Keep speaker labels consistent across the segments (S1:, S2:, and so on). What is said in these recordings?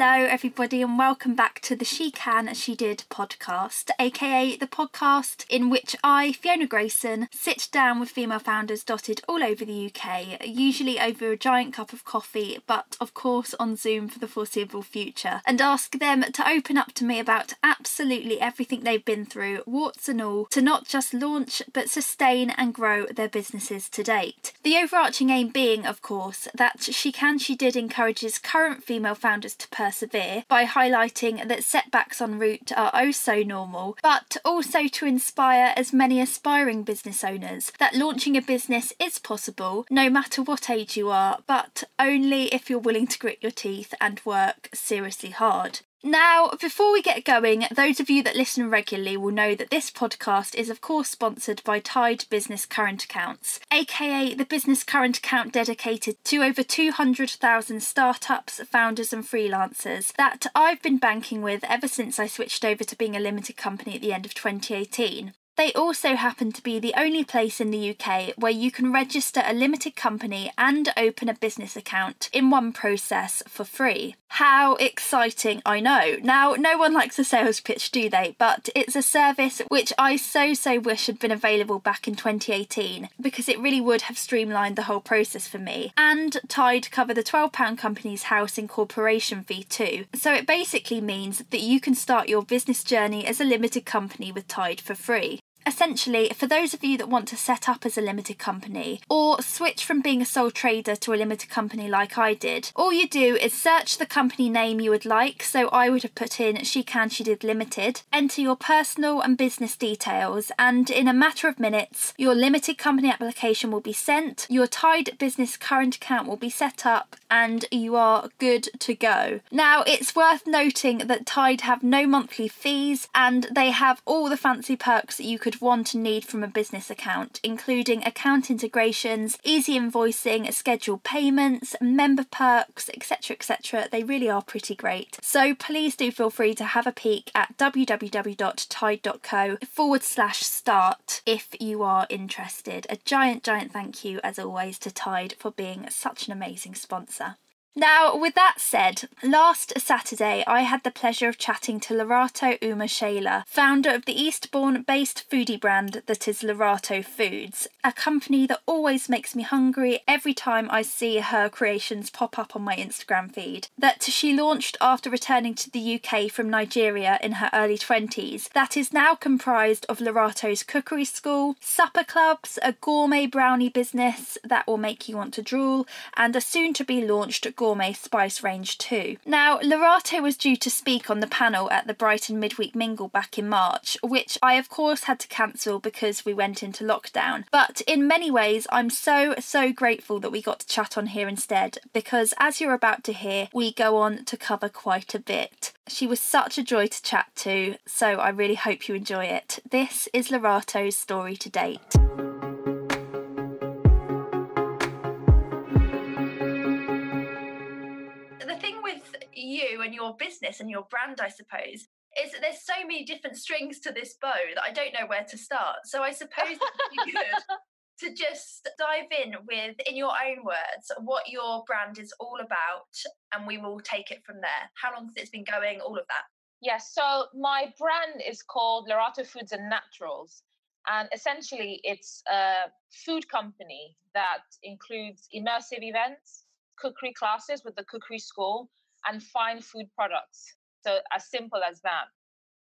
S1: Hello, everybody, and welcome back to the She Can, She Did podcast, aka the podcast in which I, Fiona Grayson, sit down with female founders dotted all over the UK, usually over a giant cup of coffee, but of course on Zoom for the foreseeable future, and ask them to open up to me about absolutely everything they've been through, warts and all, to not just launch but sustain and grow their businesses to date. The overarching aim being, of course, that She Can, She Did encourages current female founders to persevere by highlighting that setbacks en route are oh so normal, but also to inspire as many aspiring business owners that launching a business is possible no matter what age you are, but only if you're willing to grit your teeth and work seriously hard. Now, before we get going, those of you that listen regularly will know that this podcast is, of course, sponsored by Tide Business Current Accounts, aka the business current account dedicated to over 200,000 startups, founders, and freelancers that I've been banking with ever since I switched over to being a limited company at the end of 2018. They also happen to be the only place in the UK where you can register a limited company and open a business account in one process for free. How exciting, I know. Now, no one likes a sales pitch, do they? But it's a service which I so, so wish had been available back in 2018 because it really would have streamlined the whole process for me. And Tide cover the £12 Companies House incorporation fee too. So it basically means that you can start your business journey as a limited company with Tide for free. Essentially, for those of you that want to set up as a limited company or switch from being a sole trader to a limited company like I did, all you do is search the company name you would like. So I would have put in She Can She Did Limited, enter your personal and business details, and in a matter of minutes, your limited company application will be sent, your Tide business current account will be set up, and you are good to go. Now, it's worth noting that Tide have no monthly fees and they have all the fancy perks that you could want and need from a business account, including account integrations, easy invoicing, scheduled payments, member perks, etc. etc. They really are pretty great. So please do feel free to have a peek at www.tide.co forward slash start if you are interested. A giant, giant thank you, as always, to Tide for being such an amazing sponsor. Now, with that said, last Saturday I had the pleasure of chatting to Lerato Umah-Shaylor, founder of the Eastbourne based foodie brand that is Lerato Foods, a company that always makes me hungry every time I see her creations pop up on my Instagram feed. That she launched after returning to the UK from Nigeria in her early 20s, that is now comprised of Lerato's cookery school, supper clubs, a gourmet brownie business that will make you want to drool, and a soon to be launched gourmet spice range too. Now, Lerato was due to speak on the panel at the Brighton Midweek Mingle back in March, which I of course had to cancel because we went into lockdown. But in many ways, I'm so, so grateful that we got to chat on here instead because as you're about to hear, we go on to cover quite a bit. She was such a joy to chat to, so I really hope you enjoy it. This is Lerato's story to date. You and your business and your brand, I suppose, is that there's so many different strings to this bow that I don't know where to start. So I suppose you could to just dive in with, in your own words, what your brand is all about, and we will take it from there. How long has it been going? All of that.
S2: Yes. so my brand is called Lerato Foods and Naturals. And essentially, it's a food company that includes immersive events, cookery classes with the cookery school, and fine food products. So, as simple as that.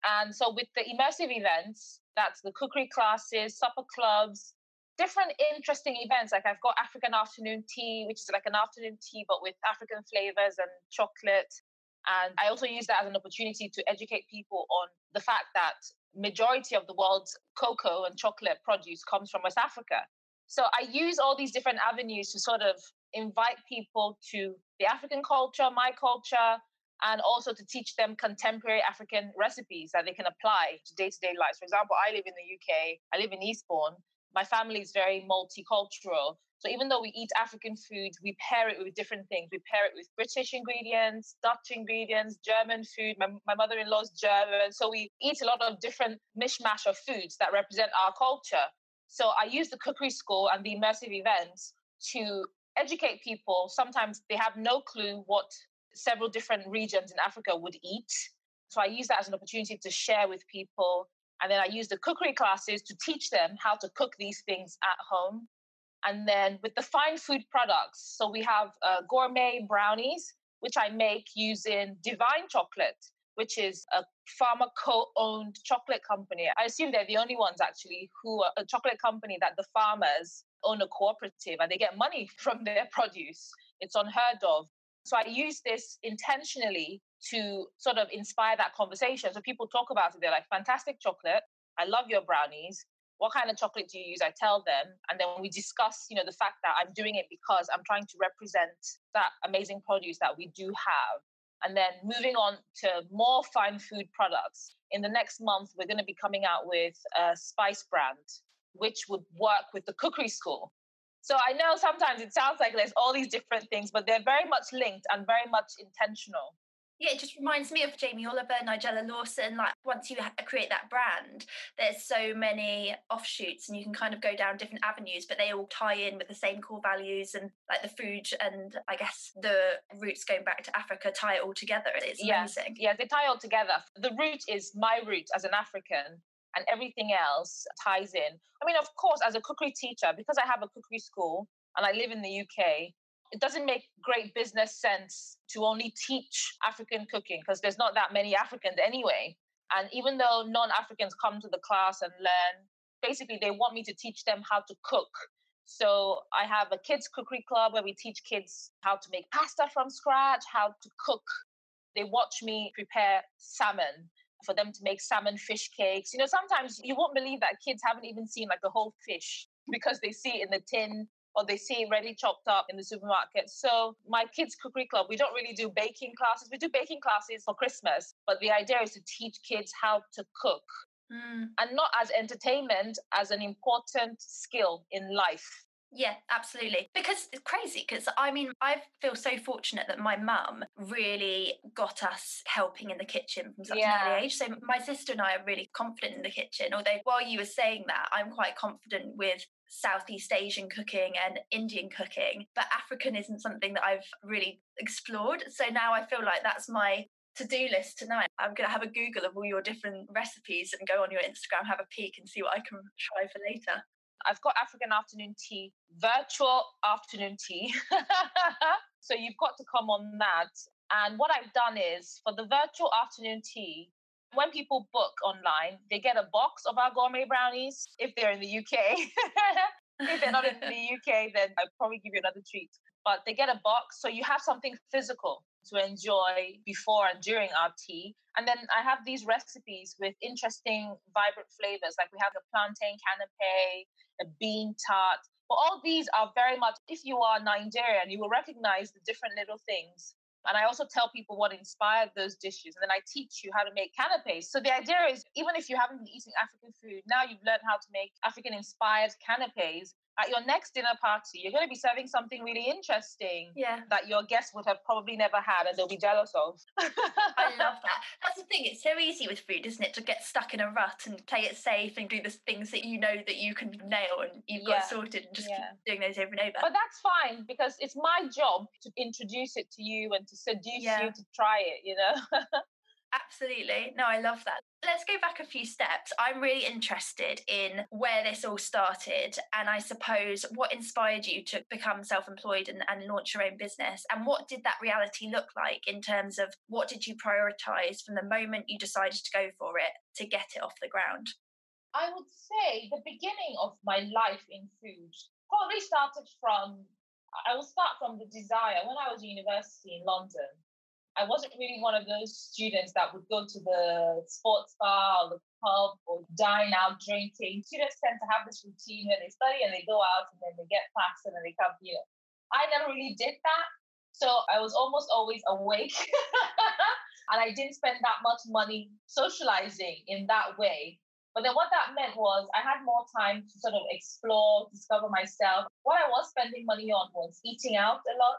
S2: And so, with the immersive events, that's the cookery classes, supper clubs, different interesting events. Like, I've got African afternoon tea, which is like an afternoon tea, but with African flavors and chocolate. And I also use that as an opportunity to educate people on the fact that majority of the world's cocoa and chocolate produce comes from West Africa. So I use all these different avenues to sort of invite people to the African culture, my culture, and also to teach them contemporary African recipes that they can apply to day to day lives. For example, I live in the UK, I live in Eastbourne. My family is very multicultural. So even though we eat African food, we pair it with different things. We pair it with British ingredients, Dutch ingredients, German food. My, my mother in law's German. So we eat a lot of different mishmash of foods that represent our culture. So I use the cookery school and the immersive events to educate people. Sometimes they have no clue what several different regions in Africa would eat. So I use that as an opportunity to share with people. And then I use the cookery classes to teach them how to cook these things at home. And then with the fine food products, so we have uh, gourmet brownies, which I make using divine chocolate, which is a farmer co-owned chocolate company. I assume they're the only ones actually who are a chocolate company that the farmers own a cooperative and they get money from their produce. It's unheard of. So I use this intentionally to sort of inspire that conversation. So people talk about it. They're like, fantastic chocolate. I love your brownies. What kind of chocolate do you use? I tell them. And then we discuss, you know, the fact that I'm doing it because I'm trying to represent that amazing produce that we do have. And then moving on to more fine food products. In the next month, we're going to be coming out with a spice brand, which would work with the cookery school. So I know sometimes it sounds like there's all these different things, but they're very much linked and very much intentional
S1: yeah, it just reminds me of Jamie Oliver, Nigella Lawson. Like once you create that brand, there's so many offshoots, and you can kind of go down different avenues, but they all tie in with the same core values and like the food and I guess the roots going back to Africa tie it all together. It's amazing.
S2: Yeah, they tie all together. The root is my root as an African, and everything else ties in. I mean, of course, as a cookery teacher, because I have a cookery school and I live in the UK, it doesn't make great business sense to only teach African cooking because there's not that many Africans anyway. And even though non Africans come to the class and learn, basically they want me to teach them how to cook. So I have a kids cookery club where we teach kids how to make pasta from scratch, how to cook. They watch me prepare salmon for them to make salmon fish cakes. You know, sometimes you won't believe that kids haven't even seen like a whole fish because they see it in the tin or they see it ready chopped up in the supermarket. So my kids cookery club, we don't really do baking classes. We do baking classes for Christmas, but the idea is to teach kids how to cook. Mm. And not as entertainment, as an important skill in life.
S1: Yeah, absolutely. Because it's crazy. Because I mean, I feel so fortunate that my mum really got us helping in the kitchen from such yeah. an early age. So my sister and I are really confident in the kitchen. Although while you were saying that, I'm quite confident with Southeast Asian cooking and Indian cooking, but African isn't something that I've really explored. So now I feel like that's my to do list tonight. I'm going to have a Google of all your different recipes and go on your Instagram, have a peek, and see what I can try for later.
S2: I've got African afternoon tea, virtual afternoon tea. so you've got to come on that. And what I've done is for the virtual afternoon tea, when people book online, they get a box of our gourmet brownies if they're in the UK. if they're not in the UK, then I'll probably give you another treat. But they get a box, so you have something physical to enjoy before and during our tea. And then I have these recipes with interesting, vibrant flavors. Like we have the plantain canapé, a bean tart. But all these are very much, if you are Nigerian, you will recognize the different little things and I also tell people what inspired those dishes. And then I teach you how to make canapes. So the idea is even if you haven't been eating African food, now you've learned how to make African inspired canapes at your next dinner party, you're going to be serving something really interesting
S1: yeah.
S2: that your guests would have probably never had and they'll be jealous of.
S1: I love that. That's the thing. It's so easy with food, isn't it, to get stuck in a rut and play it safe and do the things that you know that you can nail and you've got yeah. sorted and just yeah. keep doing those over and over.
S2: But that's fine because it's my job to introduce it to you and to seduce you to try it, you know?
S1: Absolutely. No, I love that. Let's go back a few steps. I'm really interested in where this all started, and I suppose what inspired you to become self employed and, and launch your own business. And what did that reality look like in terms of what did you prioritize from the moment you decided to go for it to get it off the ground?
S2: I would say the beginning of my life in food probably started from, I will start from the desire. When I was at university in London, I wasn't really one of those students that would go to the sports bar or the pub or dine out drinking. Students tend to have this routine where they study and they go out and then they get class and then they come here. I never really did that. So I was almost always awake. and I didn't spend that much money socializing in that way. But then what that meant was I had more time to sort of explore, discover myself. What I was spending money on was eating out a lot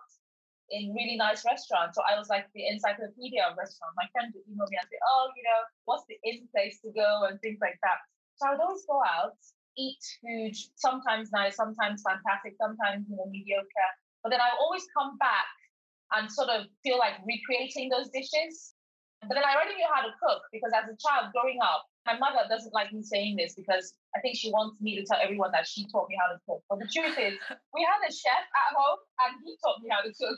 S2: in really nice restaurants. So I was like the encyclopedia of restaurants. My friends would email me and say, oh, you know, what's the in place to go and things like that. So I would always go out, eat food, sometimes nice, sometimes fantastic, sometimes, you know, mediocre. But then I always come back and sort of feel like recreating those dishes. But then I already knew how to cook because as a child growing up, my mother doesn't like me saying this because I think she wants me to tell everyone that she taught me how to cook. But the truth is, we had a chef at home and he taught me how to cook.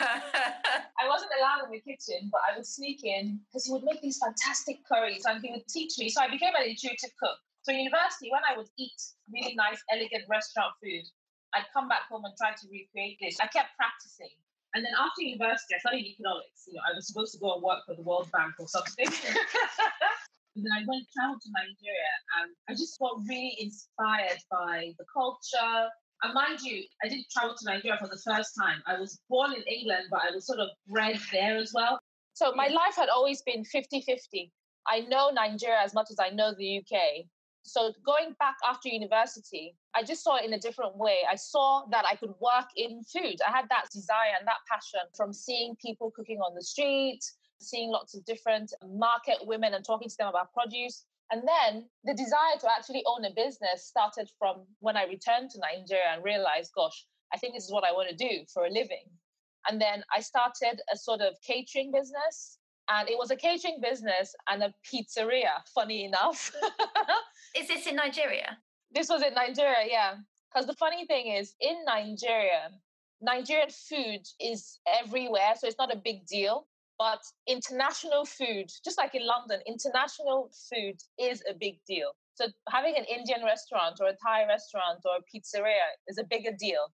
S2: I wasn't allowed in the kitchen, but I would sneak in because he would make these fantastic curries and he would teach me. So I became an intuitive cook. So university, when I would eat really nice, elegant restaurant food, I'd come back home and try to recreate this. I kept practicing. And then after university, I studied economics. You know, I was supposed to go and work for the World Bank or something. I went traveled to Nigeria, and I just got really inspired by the culture. And mind you, I didn't travel to Nigeria for the first time. I was born in England, but I was sort of bred there as well. So my life had always been 50 50. I know Nigeria as much as I know the UK. So going back after university, I just saw it in a different way. I saw that I could work in food. I had that desire and that passion from seeing people cooking on the street, seeing lots of different market women and talking to them about produce. And then the desire to actually own a business started from when I returned to Nigeria and realized, gosh, I think this is what I want to do for a living. And then I started a sort of catering business and it was a catering business and a pizzeria, funny enough.
S1: is this in Nigeria?
S2: This was in Nigeria, yeah. Because the funny thing is, in Nigeria, Nigerian food is everywhere, so it's not a big deal. But international food, just like in London, international food is a big deal. So having an Indian restaurant or a Thai restaurant or a pizzeria is a bigger deal.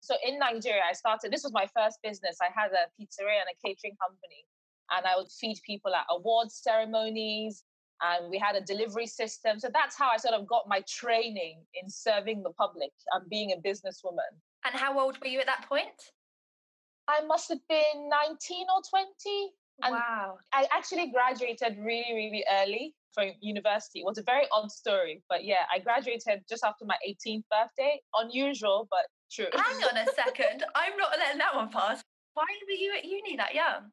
S2: So in Nigeria, I started, this was my first business. I had a pizzeria and a catering company and I would feed people at awards ceremonies. And we had a delivery system. So that's how I sort of got my training in serving the public and being a businesswoman.
S1: And how old were you at that point?
S2: I must have been 19 or 20.
S1: And wow.
S2: I actually graduated really, really early from university. It was a very odd story, but yeah, I graduated just after my 18th birthday. Unusual, but true.
S1: Hang on a second. I'm not letting that one pass. Why were you at uni that young?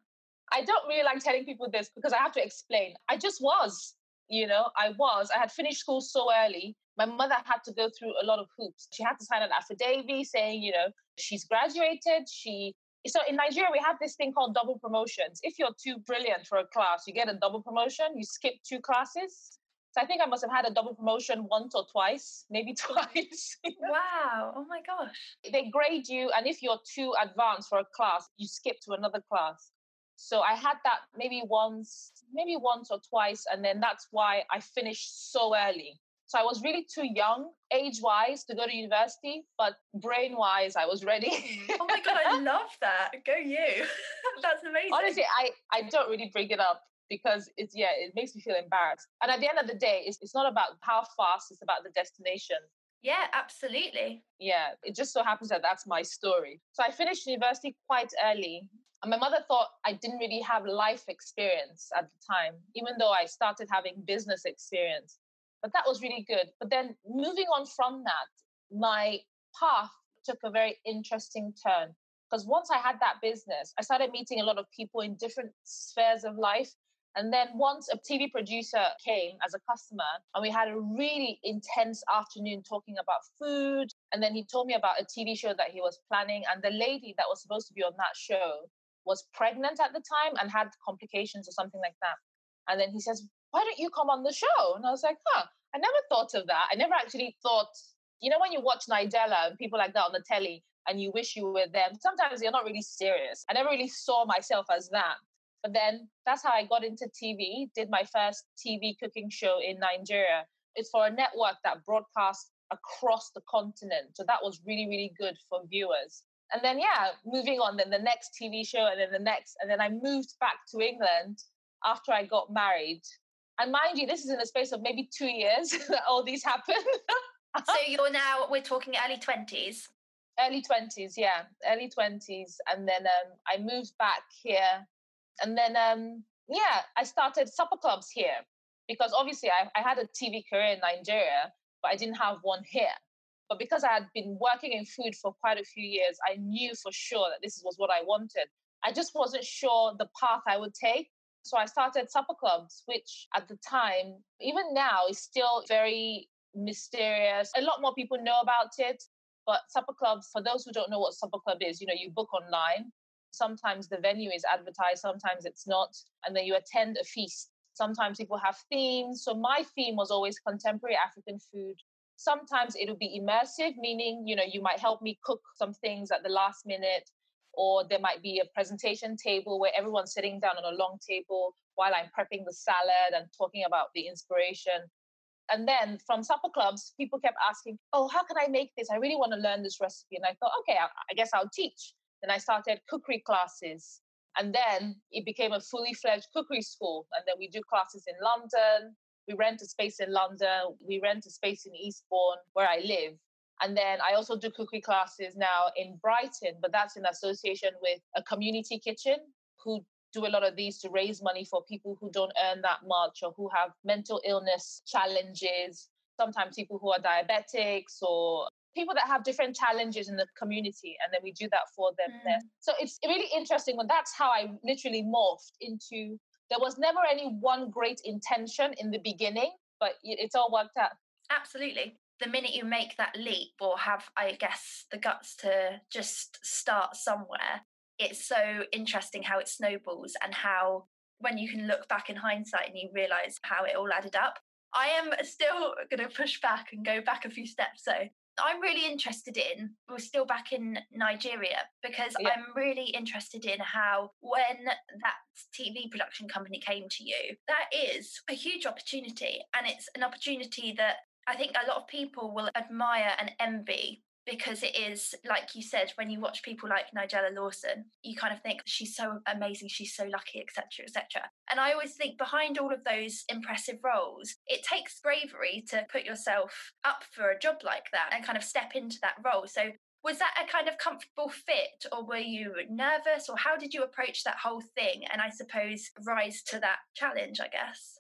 S2: I don't really like telling people this because I have to explain. I just was, you know, I was. I had finished school so early. My mother had to go through a lot of hoops. She had to sign an affidavit saying, you know, she's graduated. She so in Nigeria we have this thing called double promotions. If you're too brilliant for a class, you get a double promotion. You skip two classes. So I think I must have had a double promotion once or twice, maybe twice.
S1: Wow. Oh my gosh.
S2: They grade you, and if you're too advanced for a class, you skip to another class. So I had that maybe once, maybe once or twice, and then that's why I finished so early. So I was really too young, age wise, to go to university, but brain wise, I was ready. Mm.
S1: oh my god, I love that. Go you. that's amazing.
S2: Honestly, I, I don't really bring it up because it's yeah, it makes me feel embarrassed. And at the end of the day, it's, it's not about how fast, it's about the destination.
S1: Yeah, absolutely.
S2: Yeah, it just so happens that that's my story. So I finished university quite early. And my mother thought I didn't really have life experience at the time, even though I started having business experience. But that was really good. But then moving on from that, my path took a very interesting turn. Because once I had that business, I started meeting a lot of people in different spheres of life. And then once a TV producer came as a customer, and we had a really intense afternoon talking about food. And then he told me about a TV show that he was planning. And the lady that was supposed to be on that show was pregnant at the time and had complications or something like that. And then he says, Why don't you come on the show? And I was like, Huh, I never thought of that. I never actually thought, you know, when you watch Nigella and people like that on the telly and you wish you were them, sometimes you're not really serious. I never really saw myself as that. But then that's how I got into TV, did my first TV cooking show in Nigeria. It's for a network that broadcasts across the continent. So that was really, really good for viewers and then yeah moving on then the next tv show and then the next and then i moved back to england after i got married and mind you this is in the space of maybe two years that all these happened
S1: so you're now we're talking early 20s
S2: early 20s yeah. Early 20s and then um, i moved back here. And then um, yeah i started supper clubs here because obviously I, I had a tv career in nigeria but i didn't have one here. But because I had been working in food for quite a few years, I knew for sure that this was what I wanted. I just wasn't sure the path I would take. So I started supper clubs, which at the time, even now, is still very mysterious. A lot more people know about it. But supper clubs, for those who don't know what supper club is, you know, you book online Sometimes the venue is advertised, sometimes it's not. And then you attend a feast. Sometimes people have themes. So my theme was always contemporary African food. Sometimes it'll be immersive, meaning, you know, you might help me cook some things at the last minute, or there might be a presentation table where everyone's sitting down on a long table while I'm prepping the salad and talking about the inspiration. And then from supper clubs, people kept asking, Oh, how can I make this? I really want to learn this recipe. And I thought, okay, I, guess I'll teach. Then I started cookery classes. And then it became a fully fledged cookery school. And then we do classes in London. We rent a space in London. We rent a space in Eastbourne where I live. And then I also do cookery classes now in Brighton, but that's in association with a community kitchen who do a lot of these to raise money for people who don't earn that much or who have mental illness challenges. Sometimes people who are diabetics or people that have different challenges in the community and then we do that for them mm. there so it's really interesting when that's how i literally morphed into there was never any one great intention in the beginning but it's all worked out
S1: absolutely the minute you make that leap or have i guess the guts to just start somewhere it's so interesting how it snowballs and how when you can look back in hindsight and you realize how it all added up I am still going to push back and go back a few steps. So I'm really interested in, we're still back in Nigeria, because yeah. I'm really interested in how, when that TV production company came to you, that is a huge opportunity. And it's an opportunity that I think a lot of people will admire and envy because it is like you said when you watch people like nigella lawson you kind of think she's so amazing she's so lucky etc etc and i always think behind all of those impressive roles it takes bravery to put yourself up for a job like that and kind of step into that role. So was that a kind of comfortable fit or were you nervous or how did you approach that whole thing and i suppose rise to that challenge i guess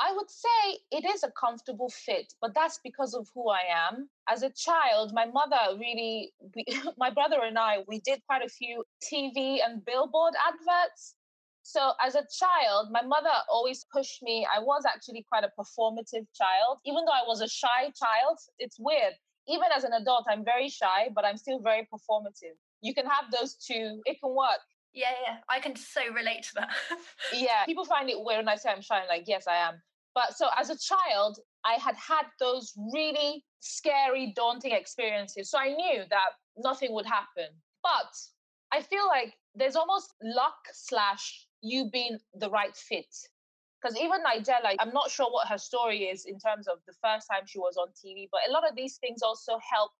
S2: I would say it is a comfortable fit, but that's because of who I am. As a child, my mother really, we, my brother and I, we did quite a few TV and billboard adverts. So as a child, my mother always pushed me. I was actually quite a performative child, even though I was a shy child. It's weird. Even as an adult, I'm very shy, but I'm still very performative. You can have those two, it can work.
S1: Yeah, yeah, I can so relate to that.
S2: yeah, people find it weird when I say I'm shy. I'm like, yes, I am. But so as a child, I had had those really scary, daunting experiences. So I knew that nothing would happen. But I feel like there's almost luck slash you being the right fit. Because even Nigella, I'm not sure what her story is in terms of the first time she was on TV, but a lot of these things also help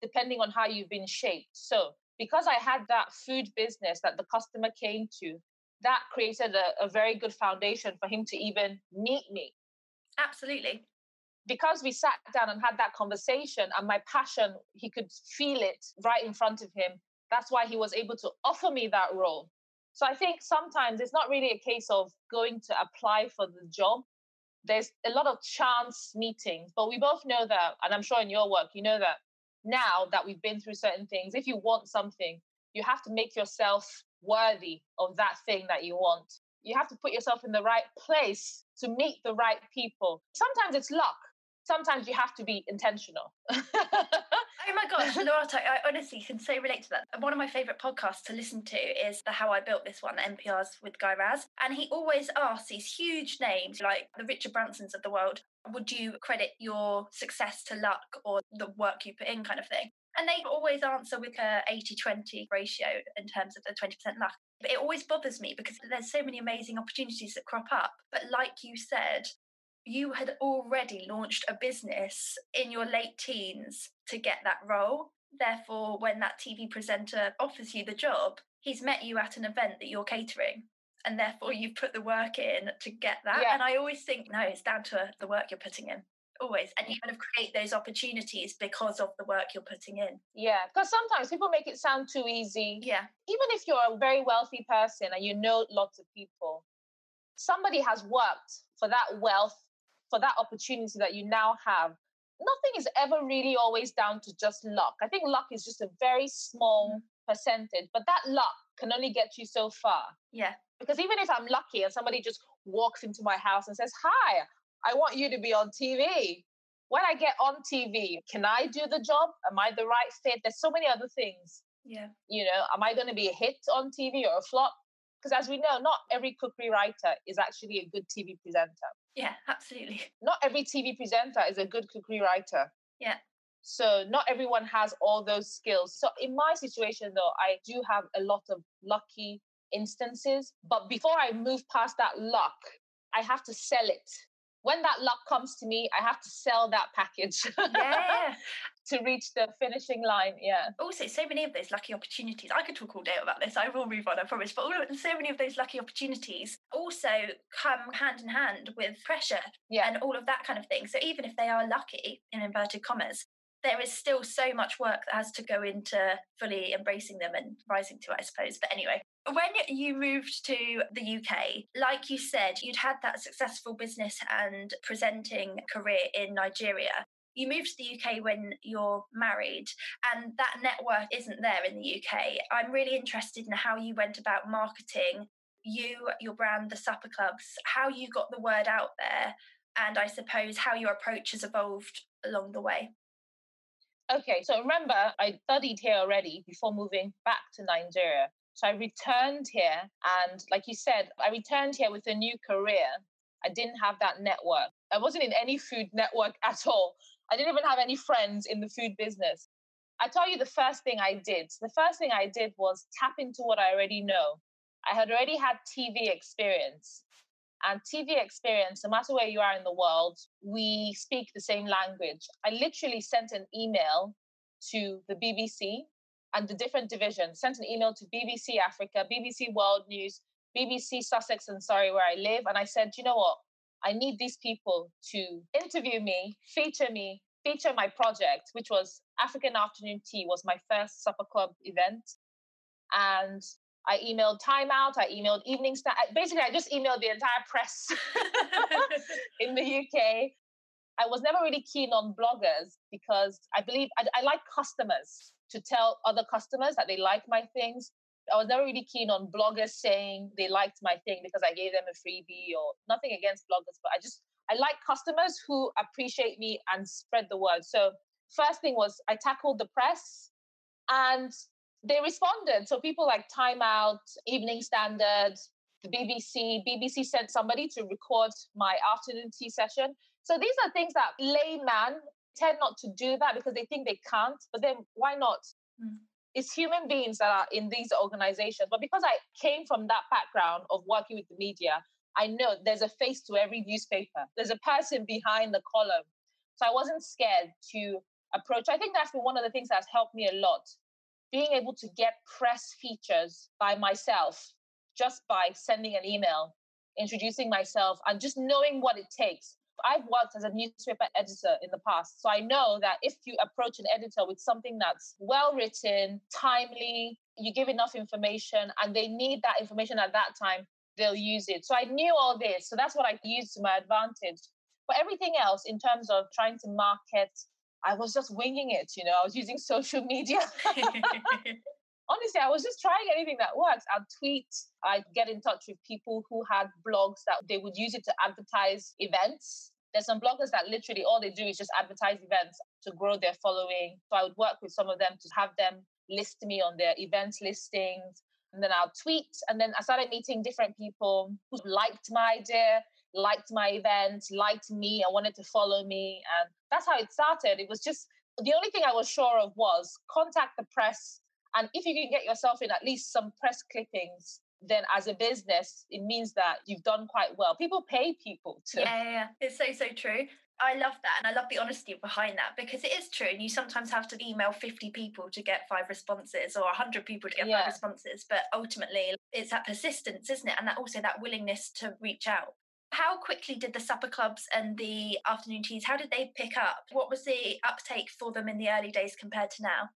S2: depending on how you've been shaped. So because I had that food business that the customer came to, that created a, a very good foundation for him to even meet me.
S1: Absolutely.
S2: Because we sat down and had that conversation, and my passion, he could feel it right in front of him. That's why he was able to offer me that role. So I think sometimes it's not really a case of going to apply for the job. There's a lot of chance meetings, but we both know that, and I'm sure in your work, you know that now that we've been through certain things, if you want something, you have to make yourself worthy of that thing that you want. You have to put yourself in the right place to meet the right people. Sometimes it's luck. Sometimes you have to be intentional. oh
S1: my gosh, Lerato, I honestly can so relate to that. One of my favourite podcasts to listen to is the How I Built This one, NPR's with Guy Raz. And he always asks these huge names like the Richard Bransons of the world, would you credit your success to luck or the work you put in kind of thing? And they always answer with a 80 20 ratio in terms of the 20% luck. But it always bothers me because there's so many amazing opportunities that crop up. But like you said, you had already launched a business in your late teens to get that role. Therefore, when that TV presenter offers you the job, he's met you at an event that you're catering. And therefore, you've put the work in to get that. Yeah. And I always think, no, it's down to uh, the work you're putting in always and you kind of create those opportunities because of the work you're putting in.
S2: Yeah because sometimes people make it sound too easy.
S1: Yeah.
S2: Even if you're a very wealthy person and you know lots of people somebody has worked for that wealth for that opportunity that you now have. Nothing is ever really always down to just luck. I think luck is just a very small mm. percentage but that luck can only get you so far.
S1: Yeah.
S2: Because even if i'm lucky and somebody just walks into my house and says hi I want you to be on TV. When I get on TV, can I do the job? Am I the right fit? There's so many other things
S1: Yeah.
S2: You know, am I going to be a hit on TV or a flop? Because as we know, not every cookery writer is actually a good TV presenter.
S1: Yeah, absolutely.
S2: Not every TV presenter is a good cookery writer.
S1: Yeah.
S2: So not everyone has all those skills. So in my situation though, I do have a lot of lucky instances. But before I move past that luck, I have to sell it. When that luck comes to me, I have to sell that package.
S1: Yeah.
S2: to reach the finishing line. Yeah.
S1: Also, so many of those lucky opportunities. I could talk all day about this. I will move on, I promise. But all of, so many of those lucky opportunities also come hand in hand with pressure
S2: Yeah.
S1: and all of that kind of thing. So even if they are lucky, in inverted commas, there is still so much work that has to go into fully embracing them and rising to it, I suppose. But anyway, when you moved to the UK, like you said, you'd had that successful business and presenting career in Nigeria. You moved to the UK when you're married, and that network isn't there in the UK. I'm really interested in how you went about marketing you, your brand, the supper clubs, how you got the word out there, and I suppose how your approach has evolved along the way.
S2: Okay, so remember, I studied here already before moving back to Nigeria. So I returned here, and like you said, I returned here with a new career. I didn't have that network. I wasn't in any food network at all. I didn't even have any friends in the food business. I tell you the first thing I did. The first thing I did was tap into what I already know. I had already had TV experience. And TV experience, no matter where you are in the world, we speak the same language. I literally sent an email to the BBC and the different divisions, sent an email to BBC Africa, BBC World News, BBC Sussex and Surrey, where I live. And I said, you know what? I need these people to interview me, feature me, feature my project, which was African Afternoon Tea, was my first supper club event. And I emailed Time Out, I emailed Evening Star. Basically, I just emailed the entire press in the UK. I was never really keen on bloggers because I believe I, I like customers to tell other customers that they like my things. I was never really keen on bloggers saying they liked my thing because I gave them a freebie or nothing against bloggers, but I just I like customers who appreciate me and spread the word. So first thing was I tackled the press and they responded. So people like Time Out, Evening Standard, the BBC, BBC sent somebody to record my afternoon tea session. So these are things that layman tend not to do that because they think they can't. But then why not?
S1: Mm.
S2: It's human beings that are in these organizations. But because I came from that background of working with the media, I know there's a face to every newspaper. There's a person behind the column. So I wasn't scared to approach. I think that's been one of the things that's helped me a lot. Being able to get press features by myself just by sending an email, introducing myself, and just knowing what it takes. I've worked as a newspaper editor in the past, so I know that if you approach an editor with something that's well written, timely, you give enough information, and they need that information at that time, they'll use it. So I knew all this, so that's what I used to my advantage. But everything else, in terms of trying to market, I was just winging it. You know, I was using social media. honestly, I was just trying anything that works. I'd tweet, I'd get in touch with people who had blogs that they would use it to advertise events. There's some bloggers that literally all they do is just advertise events to grow their following. So I would work with some of them to have them list me on their events listings. And then I'll tweet. And then I started meeting different people who liked my idea, liked my event, liked me, and wanted to follow me. And that's how it started. It was just the only thing I was sure of was contact the press and if you can get yourself in at least some press clippings, then as a business, it means that you've done quite well. People pay people to.
S1: Yeah, yeah, yeah. It's so, so true. I love that. And I love the honesty behind that because it is true. And you sometimes have to email 50 people to get five responses or 100 people to get
S2: Yeah.
S1: five responses. But ultimately, it's that persistence, isn't it? And that also that willingness to reach out. How quickly did the supper clubs and the afternoon teas, how did they pick up? What was the uptake for them in the early days compared to now?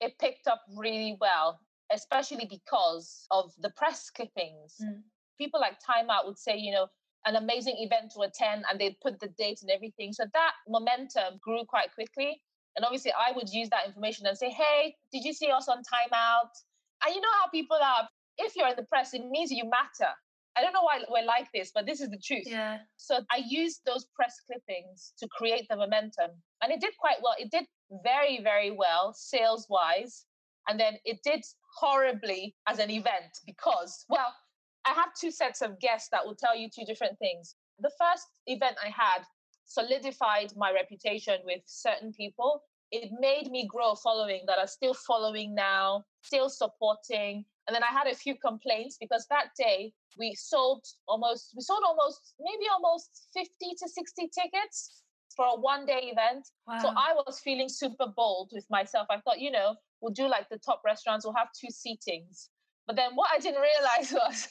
S2: It picked up really well, especially because of the press clippings.
S1: Mm.
S2: People like Time Out would say, you know, an amazing event to attend, and they'd put the date and everything. So that momentum grew quite quickly. And obviously, I would use that information and say, hey, did you see us on Time Out? And you know how people are. If you're in the press, it means you matter. I don't know why we're like this, but this is the truth.
S1: Yeah.
S2: So I used those press clippings to create the momentum. And it did quite well. It did very, very well sales wise. And then it did horribly as an event because, well, I have two sets of guests that will tell you two different things. The first event I had solidified my reputation with certain people. It made me grow a following that are still following now, still supporting. And then I had a few complaints because that day we sold almost, we sold almost, maybe almost 50 to 60 tickets for a one day event. Wow. So I was feeling super bold with myself. I thought, you know, we'll do like the top restaurants, we'll have two seatings. But then what I didn't realize was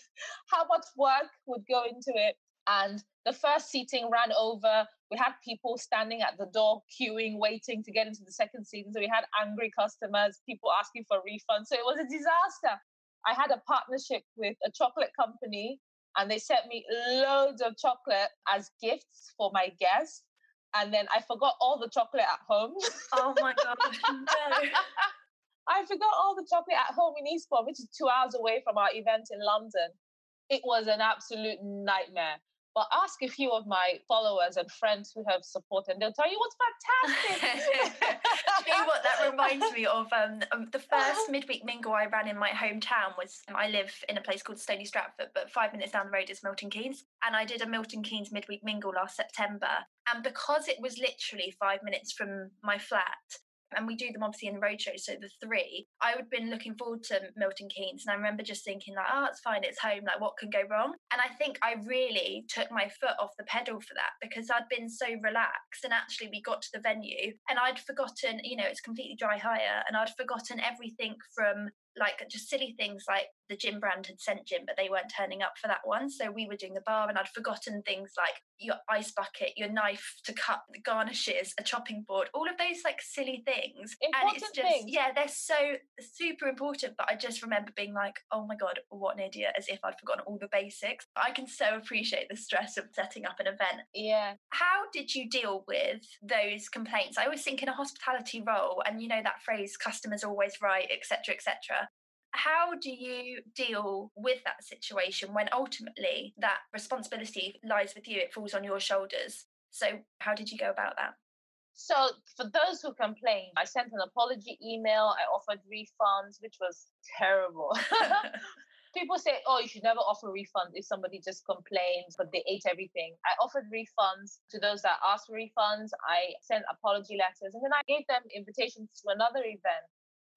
S2: how much work would go into it. And the first seating ran over. We had people standing at the door, queuing, waiting to get into the second seating. So we had angry customers, people asking for refunds. So it was a disaster. I had a partnership with a chocolate company, and they sent me loads of chocolate as gifts for my guests. And then I forgot all the chocolate at home.
S1: Oh my God. no.
S2: I forgot all the chocolate at home in Eastbourne, which is two hours away from our event in London. It was an absolute nightmare. But ask a few of my followers and friends who have supported, and they'll tell you what's fantastic.
S1: you know what? That reminds me of um, um, the first midweek mingle I ran in my hometown. Was I live in a place called Stony Stratford, but five minutes down the road is Milton Keynes, and I did a Milton Keynes midweek mingle last September. And because it was literally five minutes from my flat, and we do them obviously in the roadshows. So the three, I would been looking forward to Milton Keynes, and I remember just thinking like, oh, it's fine, it's home. Like, what can go wrong? And I think I really took my foot off the pedal for that because I'd been so relaxed, and actually we got to the venue, and I'd forgotten, you know, it's completely dry hire, and I'd forgotten everything from like just silly things like the gym brand had sent gym, but they weren't turning up for that one. So we were doing the bar, and I'd forgotten things like your ice bucket, your knife to cut the garnishes, a chopping board, all of those like silly things.
S2: Important
S1: and it's
S2: just things.
S1: yeah, they're so super important. But I just remember being like, oh my god, what an idiot, as if I'd forgotten all the basics. I can so appreciate the stress of setting up an event.
S2: Yeah.
S1: How did you deal with those complaints? I always think in a hospitality role, and you know that phrase, customers always right, etc., etc how do you deal with that situation when ultimately that responsibility lies with you? It falls on your shoulders. So, how did you go about that?
S2: So, for those who complained, I sent an apology email. I offered refunds, which was terrible. People say, oh, you should never offer refunds if somebody just complains, but they ate everything. I offered refunds to those that asked for refunds. I sent apology letters, and then I gave them invitations to another event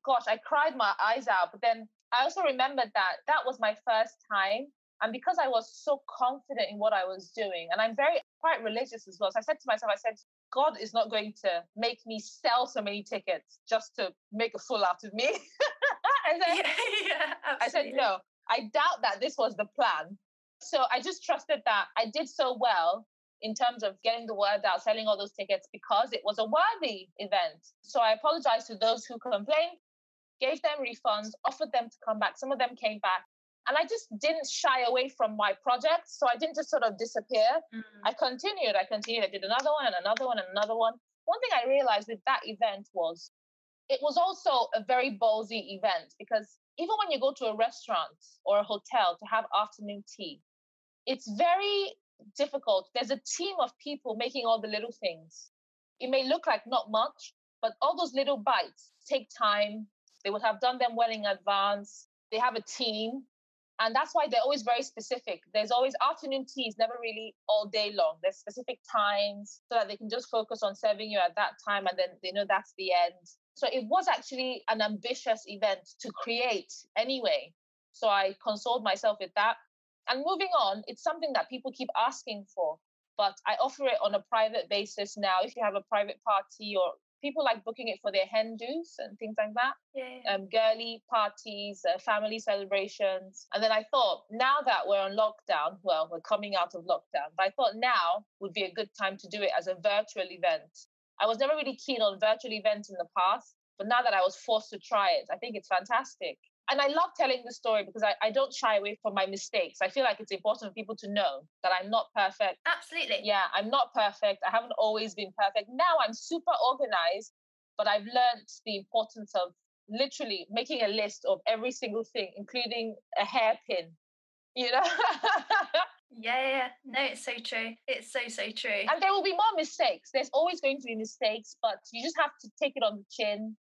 S2: gosh, I cried my eyes out. But then I also remembered that that was my first time. And because I was so confident in what I was doing, and I'm very quite religious as well. So I said to myself, I said, God is not going to make me sell so many tickets just to make a fool out of me. I, said, yeah, yeah, I said, no, I doubt that this was the plan. So I just trusted that I did so well in terms of getting the word out, selling all those tickets because it was a worthy event. So I apologize to those who complained gave them refunds, offered them to come back. Some of them came back. And I just didn't shy away from my project. So I didn't just sort of disappear. Mm. I continued. I continued. I did another one and another one and another one. One thing I realized with that event was it was also a very ballsy event because even when you go to a restaurant or a hotel to have afternoon tea, it's very difficult. There's a team of people making all the little things. It may look like not much, but all those little bites take time, they would have done them well in advance. They have a team. And that's why they're always very specific. There's always afternoon teas, never really all day long. There's specific times so that they can just focus on serving you at that time and then they know that's the end. So it was actually an ambitious event to create anyway. So I consoled myself with that. And moving on, it's something that people keep asking for, but I offer it on a private basis now. If you have a private party or people like booking it for their hen dos and things like that.
S1: Yeah.
S2: Um, girly parties, uh, family celebrations. And then I thought, now that we're on lockdown, well, we're coming out of lockdown, but I thought now would be a good time to do it as a virtual event. I was never really keen on virtual events in the past, but now that I was forced to try it, I think it's fantastic and I love telling the story because I, I don't shy away from my mistakes. I feel like it's important for people to know that I'm not perfect.
S1: Absolutely.
S2: Yeah, I'm not perfect. I haven't always been perfect. Now I'm super organized, but I've learned the importance of literally making a list of every single thing, including a hairpin. You know?
S1: yeah, yeah, no, it's so true. It's so, so true.
S2: And there will be more mistakes. There's always going to be mistakes, but you just have to take it on the chin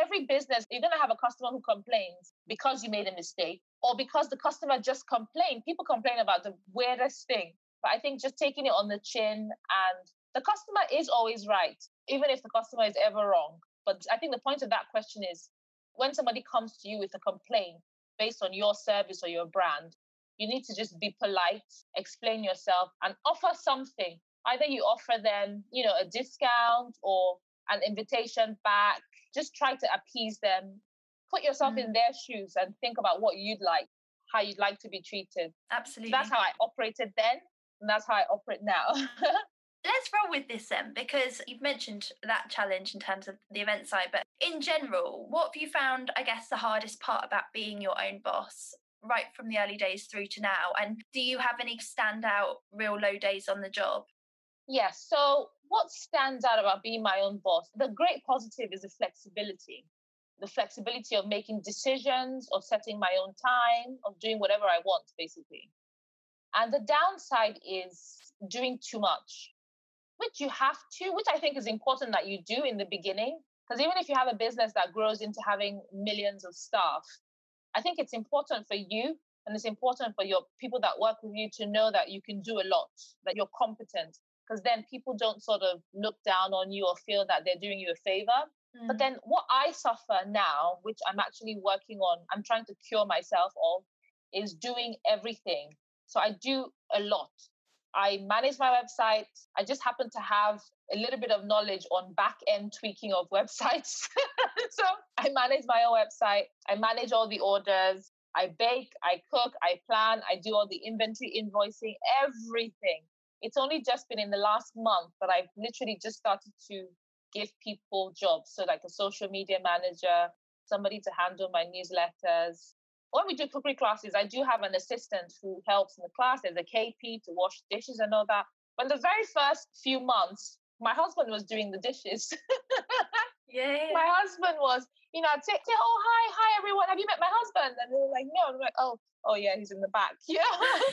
S2: every business, you're going to have a customer who complains because you made a mistake or because the customer just complained. People complain about the weirdest thing. But I think just taking it on the chin and the customer is always right, even if the customer is ever wrong. But I think the point of that question is when somebody comes to you with a complaint based on your service or your brand, you need to just be polite, explain yourself, and offer something. Either you offer them, you know, a discount or an invitation back. Just try to appease them. Put yourself mm. in their shoes and think about what you'd like, how you'd like to be treated.
S1: Absolutely.
S2: So that's how I operated then, and that's how I operate now.
S1: Let's roll with this then, because you've mentioned that challenge in terms of the event side, but in general, what have you found, I guess, the hardest part about being your own boss right from the early days through to now? And do you have any standout real low days on the job?
S2: Yes. So, what stands out about being my own boss? The great positive is the flexibility the flexibility of making decisions, of setting my own time, of doing whatever I want, basically. And the downside is doing too much which you have to, which I think is important that you do in the beginning. Because even if you have a business that grows into having millions of staff, I think it's important for you and it's important for your people that work with you to know that you can do a lot, that you're competent. Because then people don't sort of look down on you or feel that they're doing you a favor. Mm. But then what I suffer now, which I'm actually working on, I'm trying to cure myself of, is doing everything. So I do a lot. I manage my website. I just happen to have a little bit of knowledge on back end tweaking of websites. so I manage my own website. I manage all the orders. I bake, I cook, I plan, I do all the inventory invoicing, everything. It's only just been in the last month that I've literally just started to give people jobs. So, like a social media manager, somebody to handle my newsletters, when we do cookery classes, I do have an assistant who helps in the class. There's a KP to wash dishes and all that. But the very first few months, my husband was doing the dishes.
S1: yeah.
S2: My husband was, you know, I'd say, say, oh, hi, hi, everyone. Have you met my husband? And they were like, no. I'm like, oh, oh yeah, he's in the back. Yeah.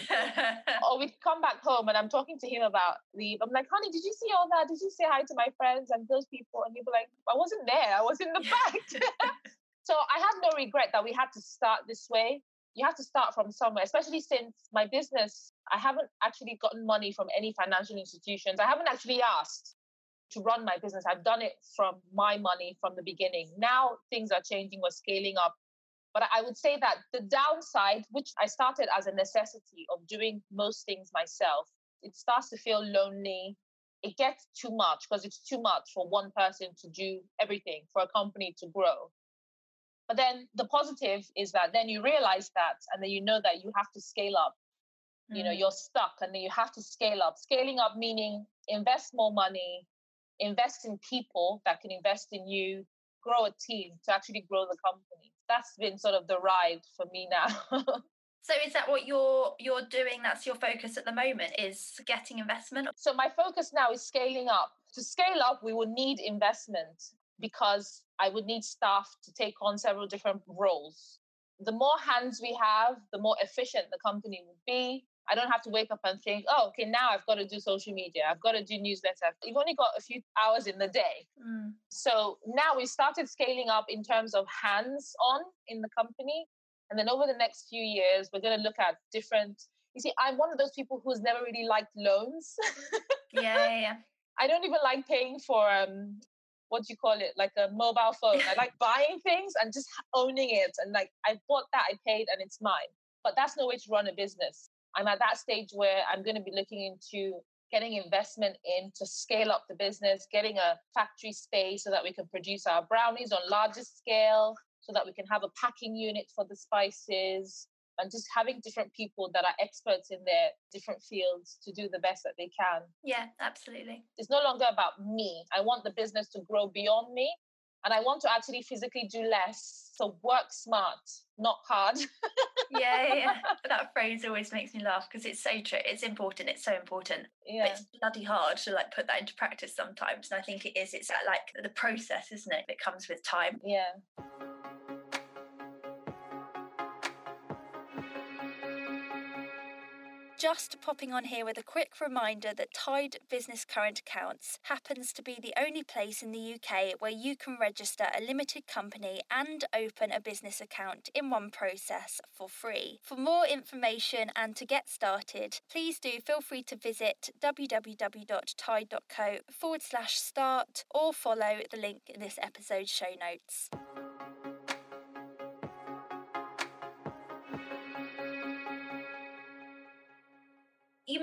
S2: or we come back home and I'm talking to him about leave. I'm like, honey, did you see all that? Did you say hi to my friends and those people? And he'd be like, I wasn't there. I was in the back. So I have no regret that we had to start this way. You have to start from somewhere, especially since my business, I haven't actually gotten money from any financial institutions. I haven't actually asked to run my business. I've done it from my money from the beginning. Now things are changing, we're scaling up. But I would say that the downside, which I started as a necessity of doing most things myself, it starts to feel lonely. It gets too much because it's too much for one person to do everything, for a company to grow. But then the positive is that then you realize that and then you know that you have to scale up. Mm. You know, mm. you're stuck and then you have to scale up. Scaling up meaning invest more money, invest in people that can invest in you, grow a team to actually grow the company. That's been sort of the ride for me now.
S1: so is that what you're you're doing that's your focus at the moment is getting investment
S2: so my focus now is scaling up to scale up we will need investment because I would need staff to take on several different roles. The more hands we have, the more efficient the company would be. I don't have to wake up and think, oh, okay, now I've got to do social media. I've got to do newsletter. You've only got a few hours in the day. Mm. So now we started scaling up in terms of hands on in the company. And then over the next few years, we're going to look at different. You see, I'm one of those people who's never really liked loans.
S1: yeah, yeah, yeah.
S2: I don't even like paying for um, what do you call it like a mobile phone i like buying things and just owning it and like i bought that i paid and it's mine but that's no way to run a business i'm at that stage where i'm going to be looking into getting investment in to scale up the business getting a factory space so that we can produce our brownies on larger scale so that we can have a packing unit for the spices and just having different people that are experts in their different fields to do the best that they can.
S1: Yeah, absolutely.
S2: It's no longer about me. I want the business to grow beyond me and I want to actually physically do less. So work smart, not hard.
S1: yeah, yeah, that phrase always makes me laugh because it's so true. It's important. It's so important.
S2: Yeah.
S1: But it's bloody hard to like put that into practice sometimes. And I think it is. It's like the process, isn't it? It comes with time.
S2: Yeah.
S1: Just popping on here with a quick reminder that Tide Business Current Accounts happens to be the only place in the UK where you can register a limited company and open a business account in one process for free. For more information and to get started, please do feel free to visit www.tide.co forward slash start or follow the link in this episode's show notes.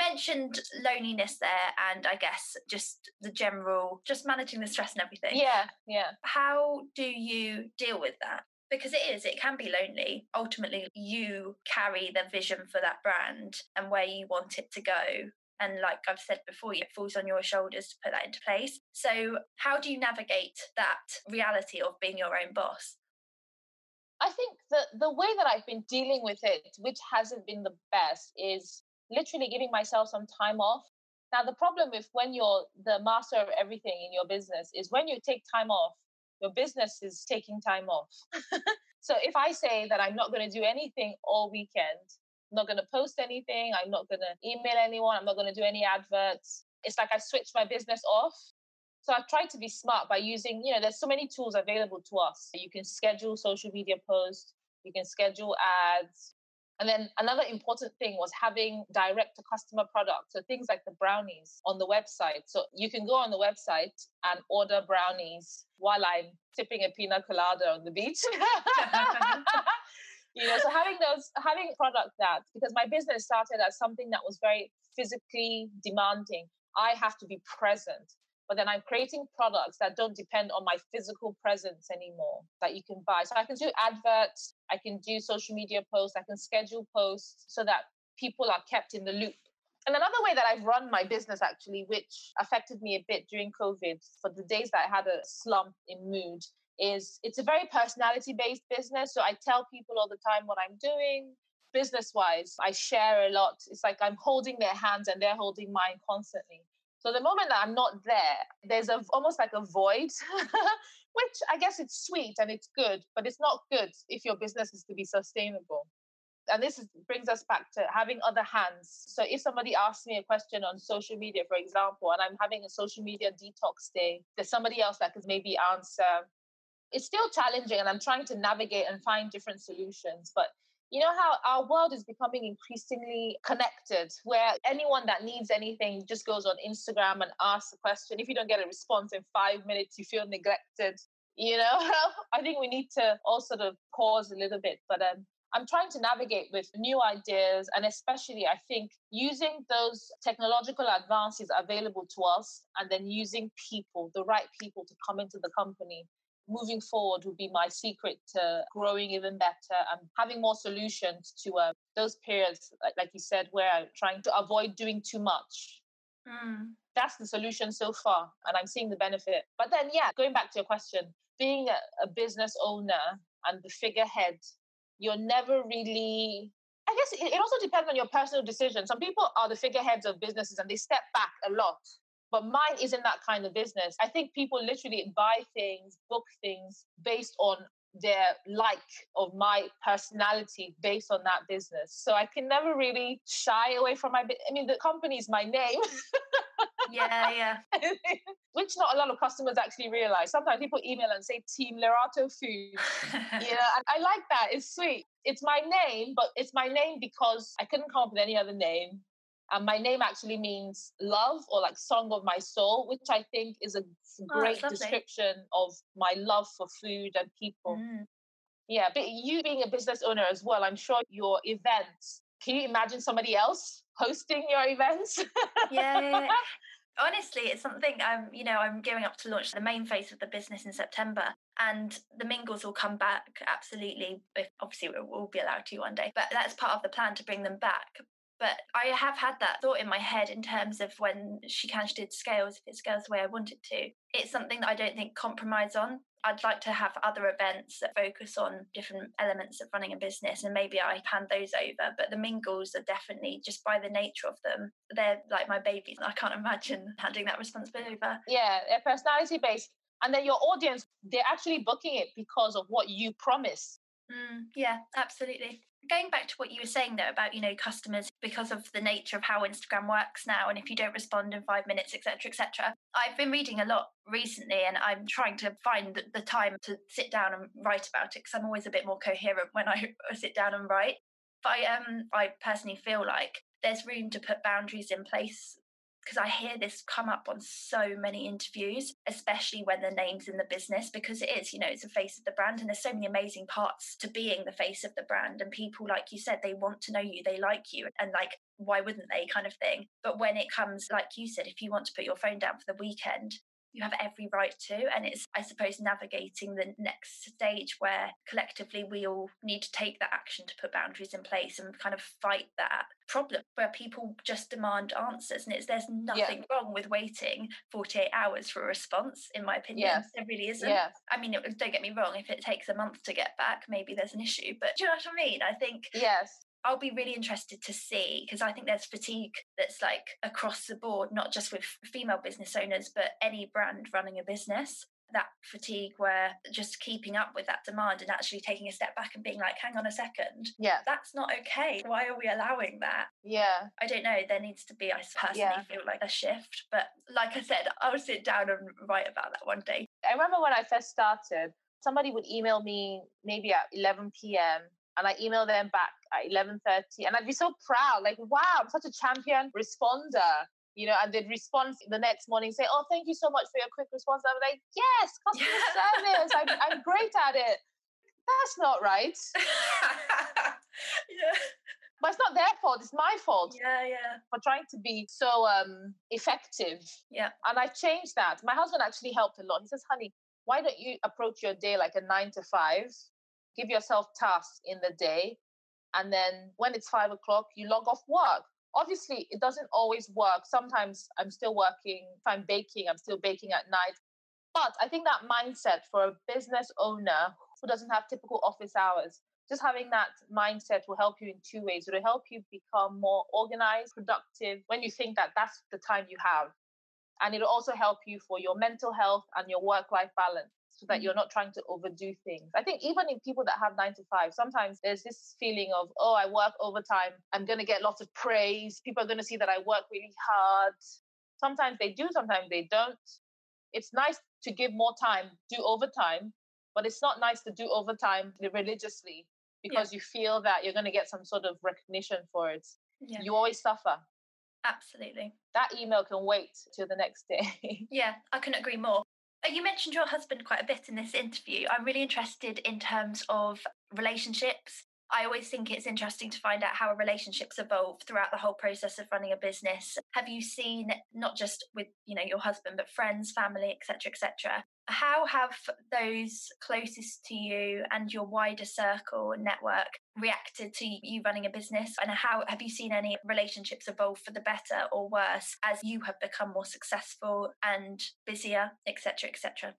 S1: Mentioned loneliness there and i guess just the general just managing the stress and everything.
S2: Yeah yeah.
S1: How do you deal with that? Because it is it can be lonely. Ultimately you carry the vision for that brand and where you want it to go. And like i've said before it falls on your shoulders to put that into place. So how do you navigate that reality of being your own boss?
S2: I think the the way that I've been dealing with it, which hasn't been the best, is literally giving myself some time off. Now, the problem with when you're the master of everything in your business is when you take time off, your business is taking time off. so if I say that I'm not going to do anything all weekend, I'm not going to post anything, I'm not going to email anyone, I'm not going to do any adverts, it's like I switched my business off. So I've tried to be smart by using, you know, there's so many tools available to us. You can schedule social media posts, you can schedule ads, and then another important thing was having direct to customer products. So things like the brownies on the website. So you can go on the website and order brownies while I'm sipping a pina colada on the beach. you know, so having those, having product that, because my business started as something that was very physically demanding. I have to be present but then I'm creating products that don't depend on my physical presence anymore that you can buy. So I can do adverts, I can do social media posts, I can schedule posts so that people are kept in the loop. And another way that I've run my business actually, which affected me a bit during COVID for the days that I had a slump in mood, is it's a very personality based business. So I tell people all the time what I'm doing. Business wise, I share a lot. It's like I'm holding their hands and they're holding mine constantly. So the moment that I'm not there, there's a, almost like a void, which I guess it's sweet and it's good, but it's not good if your business is to be sustainable. And this is, brings us back to having other hands. So if somebody asks me a question on social media, for example, and I'm having a social media detox day, there's somebody else that could maybe answer. It's still challenging, and I'm trying to navigate and find different solutions. But you know how our world is becoming increasingly connected where anyone that needs anything just goes on instagram and asks a question. If you don't get a response in five minutes you feel neglected you know? I think we need to all sort of pause a little bit but um, I'm trying to navigate with new ideas and especially I think using those technological advances available to us and then using people, the right people to come into the company moving forward would be my secret to growing even better and having more solutions to uh, those periods, like, like, you said, where I'm trying to avoid doing too much. Mm. That's the solution so far, and I'm seeing the benefit. But then, yeah, going back to your question, being a, a business owner and the figurehead, you're never really I guess it, also depends on your personal decision. Some people are the figureheads of businesses and they step back a lot but mine isn't that kind of business. I think people literally buy things, book things based on their like of my personality based on that business. So I can never really shy away from my. I mean, the company is my name.
S1: yeah, yeah.
S2: Which not a lot of customers actually realize. Sometimes people email and say Team Lerato Food. you know, and I like that. It's sweet. It's my name, but it's my name because I couldn't come up with any other name. And my name actually means love or like song of my soul, which I think is a oh, great oh, description of my love for food and people. Mm. Yeah, but you being a business owner as well, I'm sure your events, can you imagine somebody else hosting your events?
S1: yeah. honestly it's something i'm you know i'm gearing up to launch the main phase of the business in september and the mingles will come back absolutely if obviously we'll be allowed to one day but that's part of the plan to bring them back but I have had that thought in my head in terms of when she can she did scales, if it scales the way I want it to. It's something that I don't think compromise on. I'd like to have other events that focus on different elements of running a business and maybe I hand those over. But the mingles are definitely just by the nature of them, they're like my babies. I can't imagine handing that responsibility over.
S2: Yeah, they're personality based. And then your audience, they're actually booking it because of what you promise
S1: Mm, yeah, absolutely. Going back to what you were saying though about you know customers because of the nature of how Instagram works now, and if you don't respond in five minutes, etc., etc. I've been reading a lot recently, and I'm trying to find the time to sit down and write about it because I'm always a bit more coherent when I sit down and write. But I um I personally feel like there's room to put boundaries in place because I hear this come up on so many interviews, especially when the name's in the business, because it is, you know, it's the face of the brand. And there's so many amazing parts to being the face of the brand. And people, like you said, they want to know you, they like you. And like, why wouldn't they kind of thing? But when it comes, like you said, if you want to put your phone down for the weekend, you have every right to. And it's, I suppose, navigating the next stage where collectively we all need to take that action to put boundaries in place and kind of fight that problem where people just demand answers. And it's there's nothing yeah. wrong with waiting 48 hours for a response, in my opinion. Yes. There really isn't. Yes. I mean, it, don't get me wrong, if it takes a month to get back, maybe there's an issue. But do you know what I mean? I think
S2: yes.
S1: I'll be really interested to see because I think there's fatigue that's like across the board, not just with female business owners, but any brand running a business. That fatigue where just keeping up with that demand and actually taking a step back and being like, hang on a second.
S2: Yeah.
S1: That's not okay. Why are we allowing that?
S2: Yeah.
S1: I don't know. There needs to be, I personally yeah. feel like a shift. But like I said, I'll sit down and write about that one day.
S2: I remember when I first started, somebody would email me maybe at 11 p.m and I email them back at 11.30 and I'd be so proud, like, wow, I'm such a champion responder, you know, and they'd respond the next morning, say, oh, thank you so much for your quick response. I'm like, yes, customer service, I'm, I'm great at it. That's not right.
S1: yeah.
S2: But it's not their fault, it's my fault.
S1: Yeah, yeah.
S2: For trying to be so um effective.
S1: Yeah.
S2: And I changed that. My husband actually helped a lot. He says, honey, why don't you approach your day like a nine to five? Give yourself tasks in the day and then when it's five o'clock you log off work. Obviously it doesn't always work. Sometimes i'm still working if i'm baking i'm still baking at night. But i think that mindset for a business owner who doesn't have typical office hours just having that mindset will help you in two ways. It'll help you become more organized productive when you think that that's the time you have. And it'll also help you for your mental health and your work life balance so that mm. you're not trying to overdo things. I think even in people that have nine to five, sometimes there's this feeling of, oh, I work overtime. I'm going to get lots of praise. People are going to see that I work really hard. Sometimes they do, sometimes they don't. It's nice to give more time, do overtime, but it's not nice to do overtime religiously because yeah. you feel that you're going to get some sort of recognition for it. Yeah. You always suffer.
S1: Absolutely.
S2: That email can wait till the next day.
S1: yeah, I couldn't agree more. Uh, you mentioned your husband quite a bit in this interview. I'm really interested in terms of relationships. I always think it's interesting to find out how relationships evolve throughout the whole process of running a business. Have you seen not just with, you know, your husband, but friends, family, etc., etc., how have those closest to you and your wider circle network reacted to you running a business? And how have you seen any relationships evolve for the better or worse as you have become more successful and busier, etc., etc.?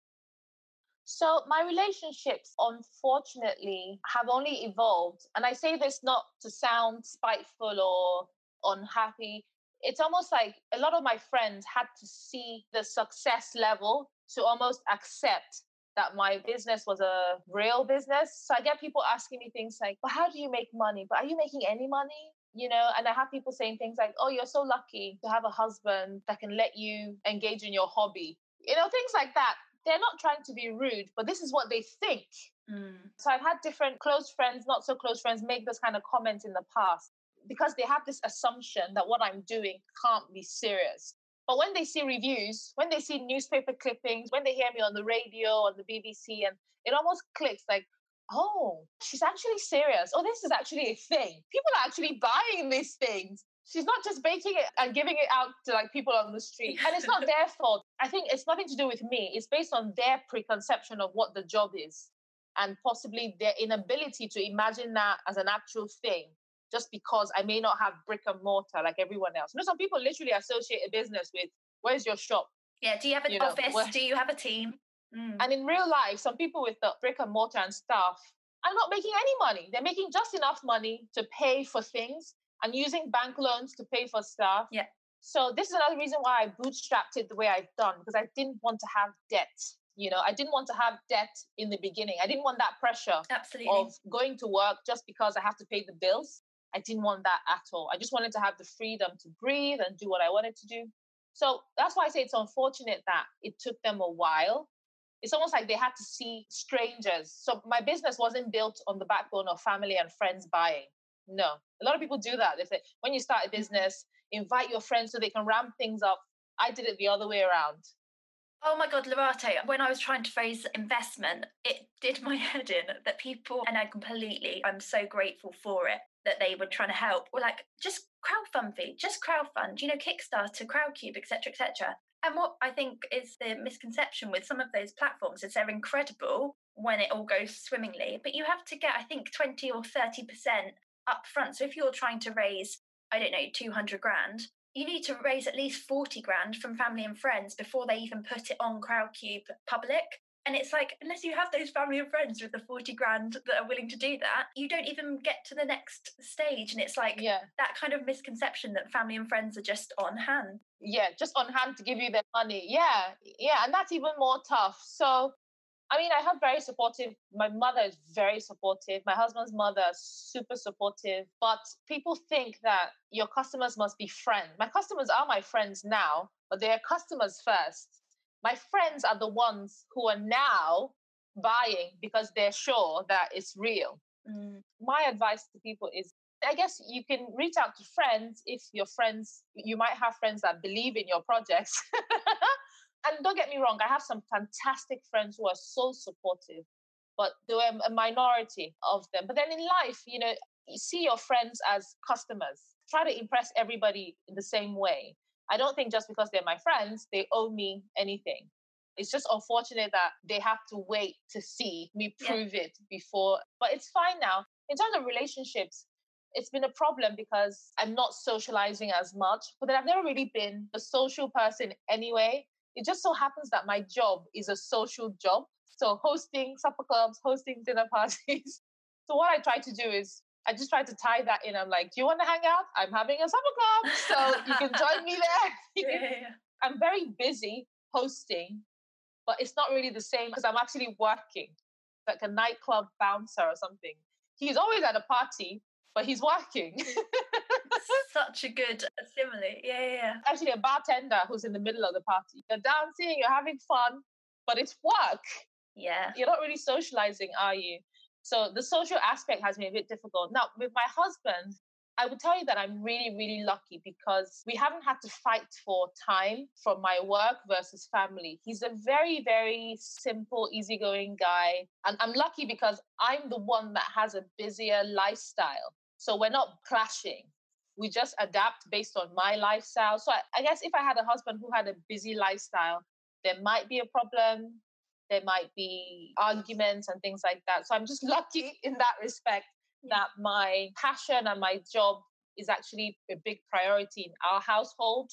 S2: So, my relationships, unfortunately, have only evolved. And I say this not to sound spiteful or unhappy. It's almost like a lot of my friends had to see the success level to almost accept that my business was a real business. So I get people asking me things like, well, how do you make money? But are you making any money? You know, and I have people saying things like, oh, you're so lucky to have a husband that can let you engage in your hobby. You know, things like that. They're not trying to be rude, but this is what they think. Mm. So I've had different close friends, not so close friends, make those kind of comments in the past because they have this assumption that what I'm doing can't be serious. But when they see reviews, when they see newspaper clippings, when they hear me on the radio, on the BBC, and it almost clicks like, oh, she's actually serious. Oh, this is actually a thing. People are actually buying these things. She's not just baking it and giving it out to like people on the street. And it's not their fault. I think it's nothing to do with me. It's based on their preconception of what the job is and possibly their inability to imagine that as an actual thing just because I may not have brick and mortar like everyone else. You know, some people literally associate a business with where's your shop?
S1: Yeah, do you have an you office? Know, do you have a team?
S2: Mm. And in real life, some people with the brick and mortar and stuff are not making any money. They're making just enough money to pay for things and using bank loans to pay for stuff.
S1: Yeah.
S2: So this is another reason why I bootstrapped it the way I've done because I didn't want to have debt. You know, I didn't want to have debt in the beginning. I didn't want that pressure
S1: Absolutely.
S2: of going to work just because I have to pay the bills. I didn't want that at all. I just wanted to have the freedom to breathe and do what I wanted to do. So that's why I say it's unfortunate that it took them a while. It's almost like they had to see strangers. So my business wasn't built on the backbone of family and friends buying. No. A lot of people do that. They say, when you start a business, invite your friends so they can ramp things up. I did it the other way around.
S1: Oh my God, Lerato, when I was trying to raise investment, it did my head in that people, and I completely, I'm so grateful for it, that they were trying to help, were like, just crowdfund fee, just crowdfund, you know, Kickstarter, Crowdcube, etc., etc. And what I think is the misconception with some of those platforms is they're incredible when it all goes swimmingly, but you have to get, I think, 20 or 30% upfront. So if you're trying to raise, I don't know, 200 grand, you need to raise at least 40 grand from family and friends before they even put it on Crowdcube public. And it's like, unless you have those family and friends with the 40 grand that are willing to do that, you don't even get to the next stage. And it's like
S2: Yeah.
S1: that kind of misconception that family and friends are just on hand.
S2: Yeah. Just on hand to give you their money. Yeah. Yeah. And that's even more tough. So, I mean, I have very supportive. My mother is very supportive. My husband's mother is super supportive. But people think that your customers must be friends. My customers are my friends now, but they are customers first. My friends are the ones who are now buying because they're sure that it's real. Mm. My advice to people is I guess you can reach out to friends if your friends, you might have friends that believe in your projects. and don't get me wrong, I have some fantastic friends who are so supportive, but there are a minority of them. But then in life, you know, you see your friends as customers. Try to impress everybody in the same way. I don't think just because they're my friends, they owe me anything. It's just unfortunate that they have to wait to see me
S1: Yeah.
S2: prove it before. But it's fine now. In terms of relationships, it's been a problem because I'm not socializing as much, but then I've never really been a social person anyway. It just so happens that my job is a social job. So hosting supper clubs, hosting dinner parties. So what I try to do is I just try to tie that in. I'm like, do you want to hang out? I'm having a supper club. So you can join me there. You can- I'm very busy hosting, but it's not really the same because I'm actually working like a nightclub bouncer or something. He's always at a party, but he's working.
S1: Such a good simile. Yeah, yeah, yeah.
S2: actually, a bartender who's in the middle of the party. You're dancing, you're having fun, but it's work.
S1: Yeah.
S2: You're not really socializing, are you? So the social aspect has been a bit difficult. Now, with my husband, I would tell you that I'm really, really lucky because we haven't had to fight for time from my work versus family. He's a very, very simple, easygoing guy. And I'm lucky because I'm the one that has a busier lifestyle. So we're not clashing. We just adapt based on my lifestyle. So I, I guess if I had a husband who had a busy lifestyle, there might be a problem. There might be arguments and things like that. So I'm just lucky in that respect that my passion and my job is actually a big priority in our household.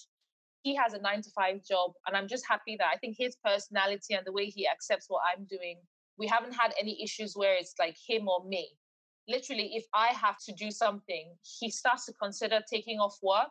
S2: He has a nine to five job, and I'm just happy that I think his personality and the way he accepts what I'm doing, we haven't had any issues where it's like him or me. Literally, if I have to do something, he starts to consider taking off work.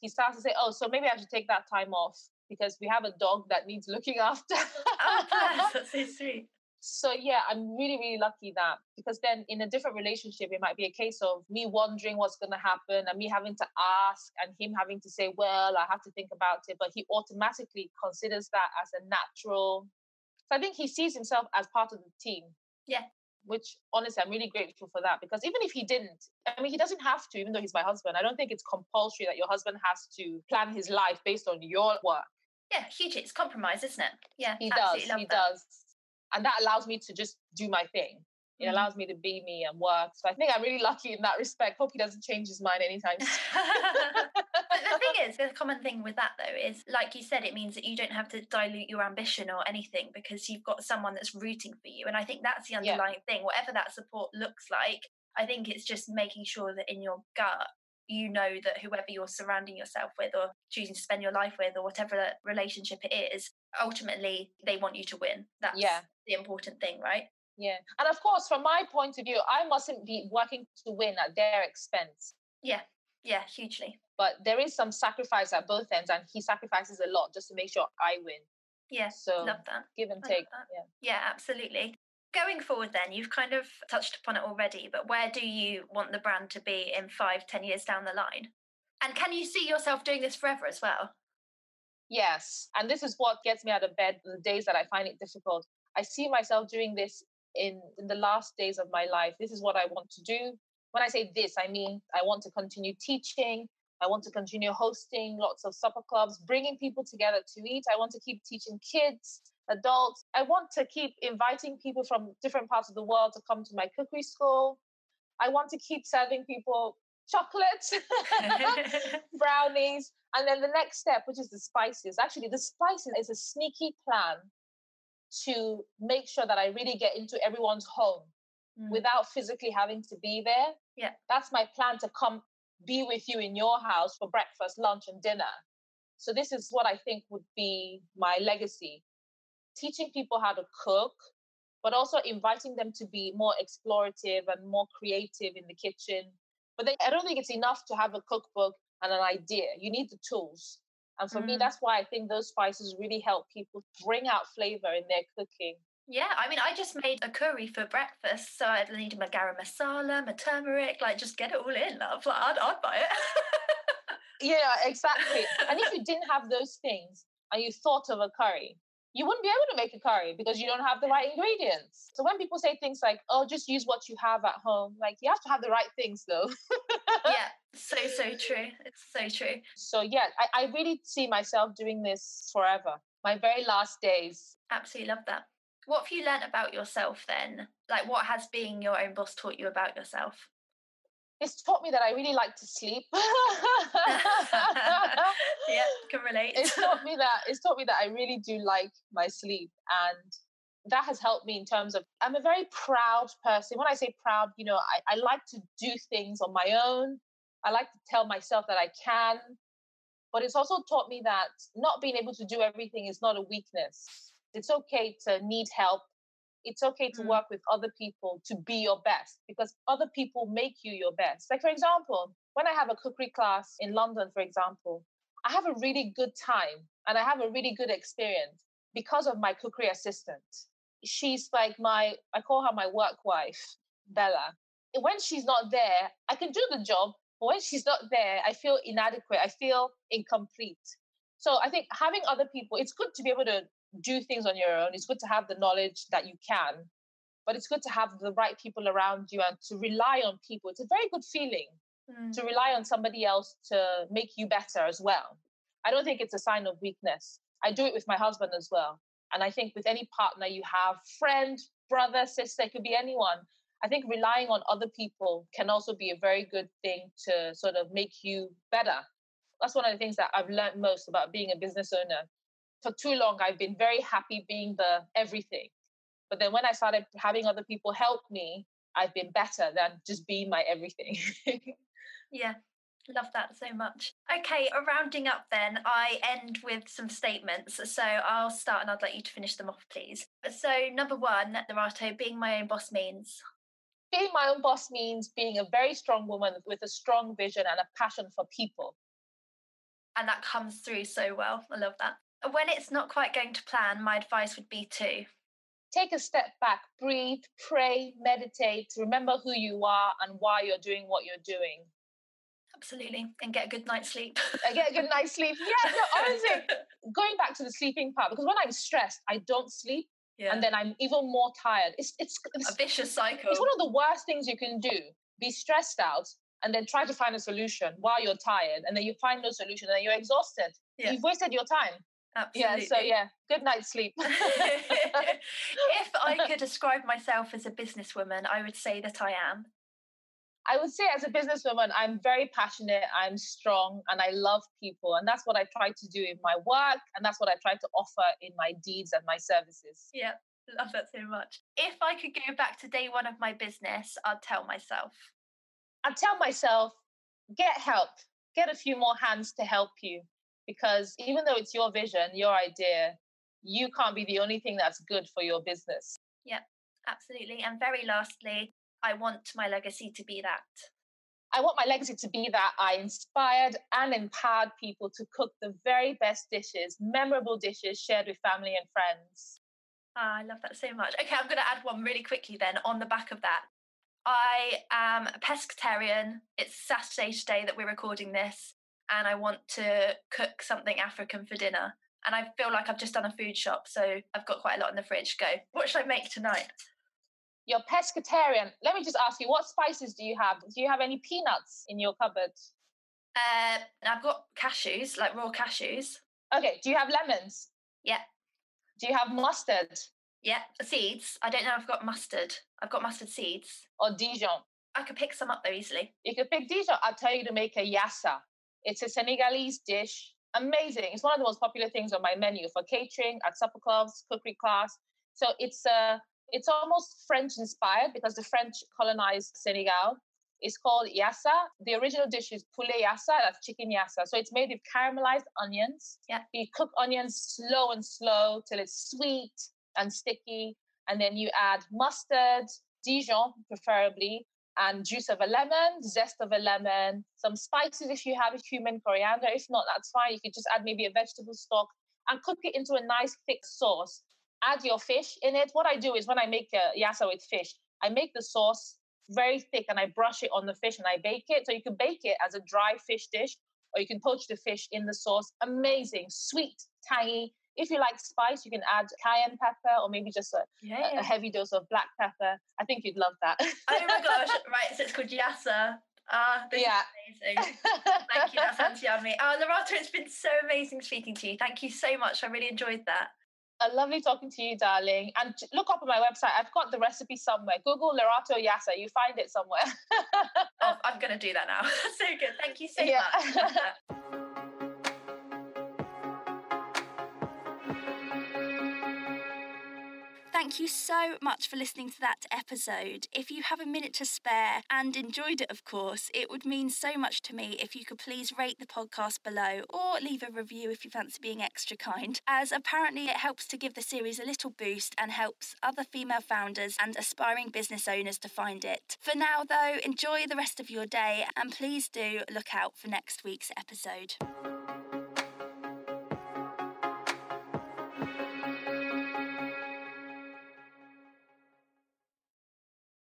S2: He starts to say, Oh, so maybe I should take that time off because we have a dog that needs looking after.
S1: Oh, bless. That's so sweet.
S2: So yeah, I'm really, really lucky that because then in a different relationship, it might be a case of me wondering what's going to happen and me having to ask and him having to say, well, I have to think about it. But he automatically considers that as a natural. So I think he sees himself as part of the team.
S1: Yeah.
S2: Which honestly, I'm really grateful for that because even if he didn't, I mean, he doesn't have to, even though he's my husband. I don't think it's compulsory that your husband has to plan his life based on your work.
S1: Yeah, huge. It's compromise, isn't it? Yeah,
S2: He does. He
S1: that.
S2: does. And that allows me to just do my thing. It
S1: Mhm.
S2: allows me to be me and work. So I think I'm really lucky in that respect. Hope he doesn't change his mind anytime soon.
S1: but the thing is, the common thing with that though is, like you said, it means that you don't have to dilute your ambition or anything because you've got someone that's rooting for you. And I think that's the
S2: Yeah.
S1: underlying thing. Whatever that support looks like, I think it's just making sure that in your gut, you know that whoever you're surrounding yourself with or choosing to spend your life with or whatever relationship it is, ultimately they want you to win. That's
S2: Yeah.
S1: the important thing, right?
S2: Yeah. And of course, from my point of view, I mustn't be working to win at their expense.
S1: Yeah, yeah, hugely.
S2: But there is some sacrifice at both ends, and he sacrifices a lot just to make sure I win.
S1: Yeah,
S2: so
S1: love that.
S2: Give and take. Yeah.
S1: Yeah, absolutely. Going forward, then, you've kind of touched upon it already, but where do you want the brand to be in five, ten years down the line? And can you see yourself doing this forever as well?
S2: Yes. And this is what gets me out of bed the days that I find it difficult. I see myself doing this in, in the last days of my life. This is what I want to do. When I say this, I mean I want to continue teaching. I want to continue hosting lots of supper clubs, bringing people together to eat. I want to keep teaching kids, adults. I want to keep inviting people from different parts of the world to come to my cookery school. I want to keep serving people chocolates, brownies. And then the next step, which is the spices. Actually, the spices is a sneaky plan to make sure that I really get into everyone's home mm. without physically having to be there.
S1: Yeah.
S2: That's my plan to come be with you in your house for breakfast, lunch, and dinner. So, this is what I think would be my legacy teaching people how to cook, but also inviting them to be more explorative and more creative in the kitchen. But then I don't think it's enough to have a cookbook and an idea. You need the tools. And for mm. me, that's why I think those spices really help people bring out flavor in their cooking.
S1: Yeah, I mean, I just made a curry for breakfast, so I'd need my garam masala, my turmeric, like just get it all in, love. Like, I'd, I'd buy it.
S2: yeah, exactly. and if you didn't have those things and you thought of a curry, you wouldn't be able to make a curry because you don't have the right ingredients. So when people say things like, "Oh, just use what you have at home," like you have to have the right things, though.
S1: yeah, so so true. It's so true.
S2: So yeah, I, I really see myself doing this forever. My very last days.
S1: Absolutely love that. What have you learned about yourself then? Like, what has being your own boss taught you about yourself?
S2: It's taught me that I really like to sleep.
S1: yeah, can relate.
S2: It's taught me that it's taught me that I really do like my sleep and that has helped me in terms of I'm a very proud person. When I say proud, you know, I, I like to do things on my own. I like to tell myself that I can. But it's also taught me that not being able to do everything is not a weakness. It's okay to need help it's okay to mm. work with other people to be your best because other people make you your best. Like, for example, when I have a cookery class in London, for example, I have a really good time and I have a really good experience because of my cookery assistant. She's like my, I call her my work wife, Bella. When she's not there, I can do the job, but when she's not there, I feel inadequate. I feel incomplete. So I think having other people, it's good to be able to do things on your own. It's good to have the knowledge that you can, but it's good to have the right people around you and to rely on people. It's a very good feeling mm. to rely on somebody else to make you better as well. I don't think it's a sign of weakness. I do it with my husband as well. And I think with any partner you have, friend, brother, sister, it could be anyone. I think relying on other people can also be a very good thing to sort of make you better. That's one of the things that I've learned most about being a business owner for too long, I've been very happy being the everything. But then when I started having other people help me, I've been better than just being my everything.
S1: yeah, love that so much. Okay, rounding up then, I end with some statements. So I'll start and I'd like you to finish them off, please. So, number one, Lerato, being my own boss means.
S2: Being my own boss means being a very strong woman with a strong vision and a passion for people.
S1: And that comes through so well. I love that when it's not quite going to plan, my advice would be to
S2: take a step back, breathe, pray, meditate, remember who you are and why you're doing what you're doing.
S1: Absolutely. And get a good night's sleep.
S2: I get a good night's sleep. Yeah, no, honestly, going back to the sleeping part, because when I'm stressed, I don't sleep. Yeah. And then I'm even more tired. It's, it's, it's
S1: a vicious cycle.
S2: It's one of the worst things you can do. Be stressed out and then try to find a solution while you're tired. And then you find no solution and then you're exhausted. Yeah. You've wasted your time.
S1: Absolutely.
S2: Yeah, so yeah, good night's sleep.
S1: if I could describe myself as a businesswoman, I would say that I am.
S2: I would say, as a businesswoman, I'm very passionate, I'm strong, and I love people. And that's what I try to do in my work, and that's what I try to offer in my deeds and my services.
S1: Yeah, love that so much. If I could go back to day one of my business, I'd tell myself.
S2: I'd tell myself, get help, get a few more hands to help you because even though it's your vision, your idea, you can't be the only thing that's good for your business.
S1: Yeah, absolutely. And very lastly, I want my legacy to be that.
S2: I want my legacy to be that I inspired and empowered people to cook the very best dishes, memorable dishes shared with family and friends.
S1: Oh, I love that so much. Okay, I'm going to add one really quickly then on the back of that. I am a pescatarian. It's Saturday today that we're recording this, and I want to cook something African for dinner. And I feel like I've just done a food shop, so I've got quite a lot in the fridge. Go. What should I make tonight?
S2: You're pescatarian. Let me just ask you, what spices do you have? Do you have any peanuts in your cupboard?
S1: Uh, I've got cashews, like raw cashews.
S2: Okay. Do you have lemons?
S1: Yeah.
S2: Do you have mustard?
S1: Yeah, seeds. I don't know. I've got mustard. I've got mustard seeds.
S2: Or Dijon.
S1: I could pick some up though easily.
S2: You could pick Dijon. I'll tell you to make a yassa. It's a Senegalese dish. Amazing. It's one of the most popular things on my menu for catering at supper clubs, cookery class. So it's a uh, it's almost French inspired because the French colonized Senegal. It's called yassa. The original dish is poulet yassa, that's chicken yassa. So it's made with caramelized onions.
S1: Yeah.
S2: You cook onions slow and slow till it's sweet and sticky. And then you add mustard, Dijon preferably, and juice of a lemon, zest of a lemon, some spices if you have a cumin, coriander. If not, that's fine. You could just add maybe a vegetable stock and cook it into a nice thick sauce. Add your fish in it. What I do is when I make a yassa with fish, I make the sauce very thick and I brush it on the fish and I bake it. So you can bake it as a dry fish dish or you can poach the fish in the sauce. Amazing, sweet, tangy, if you like spice, you can add cayenne pepper or maybe just a, yeah. a, heavy dose of black pepper. I think you'd love that.
S1: oh my gosh! Right, so it's called yassa. Ah, uh, yeah. amazing. Thank you. That sounds yummy. Oh, Lerato, it's been so amazing speaking to you. Thank you so much. I really enjoyed that.
S2: A lovely talking to you, darling. And look up on my website. I've got the recipe somewhere. Google Lerato Yassa. You find it somewhere.
S1: oh, I'm going to do that now. so good. Thank you so yeah. much. Thank you so much for listening to that episode. If you have a minute to spare and enjoyed it, of course, it would mean so much to me if you could please rate the podcast below or leave a review if you fancy being extra kind, as apparently it helps to give the series a little boost and helps other female founders and aspiring business owners to find it. For now, though, enjoy the rest of your day and please do look out for next week's episode.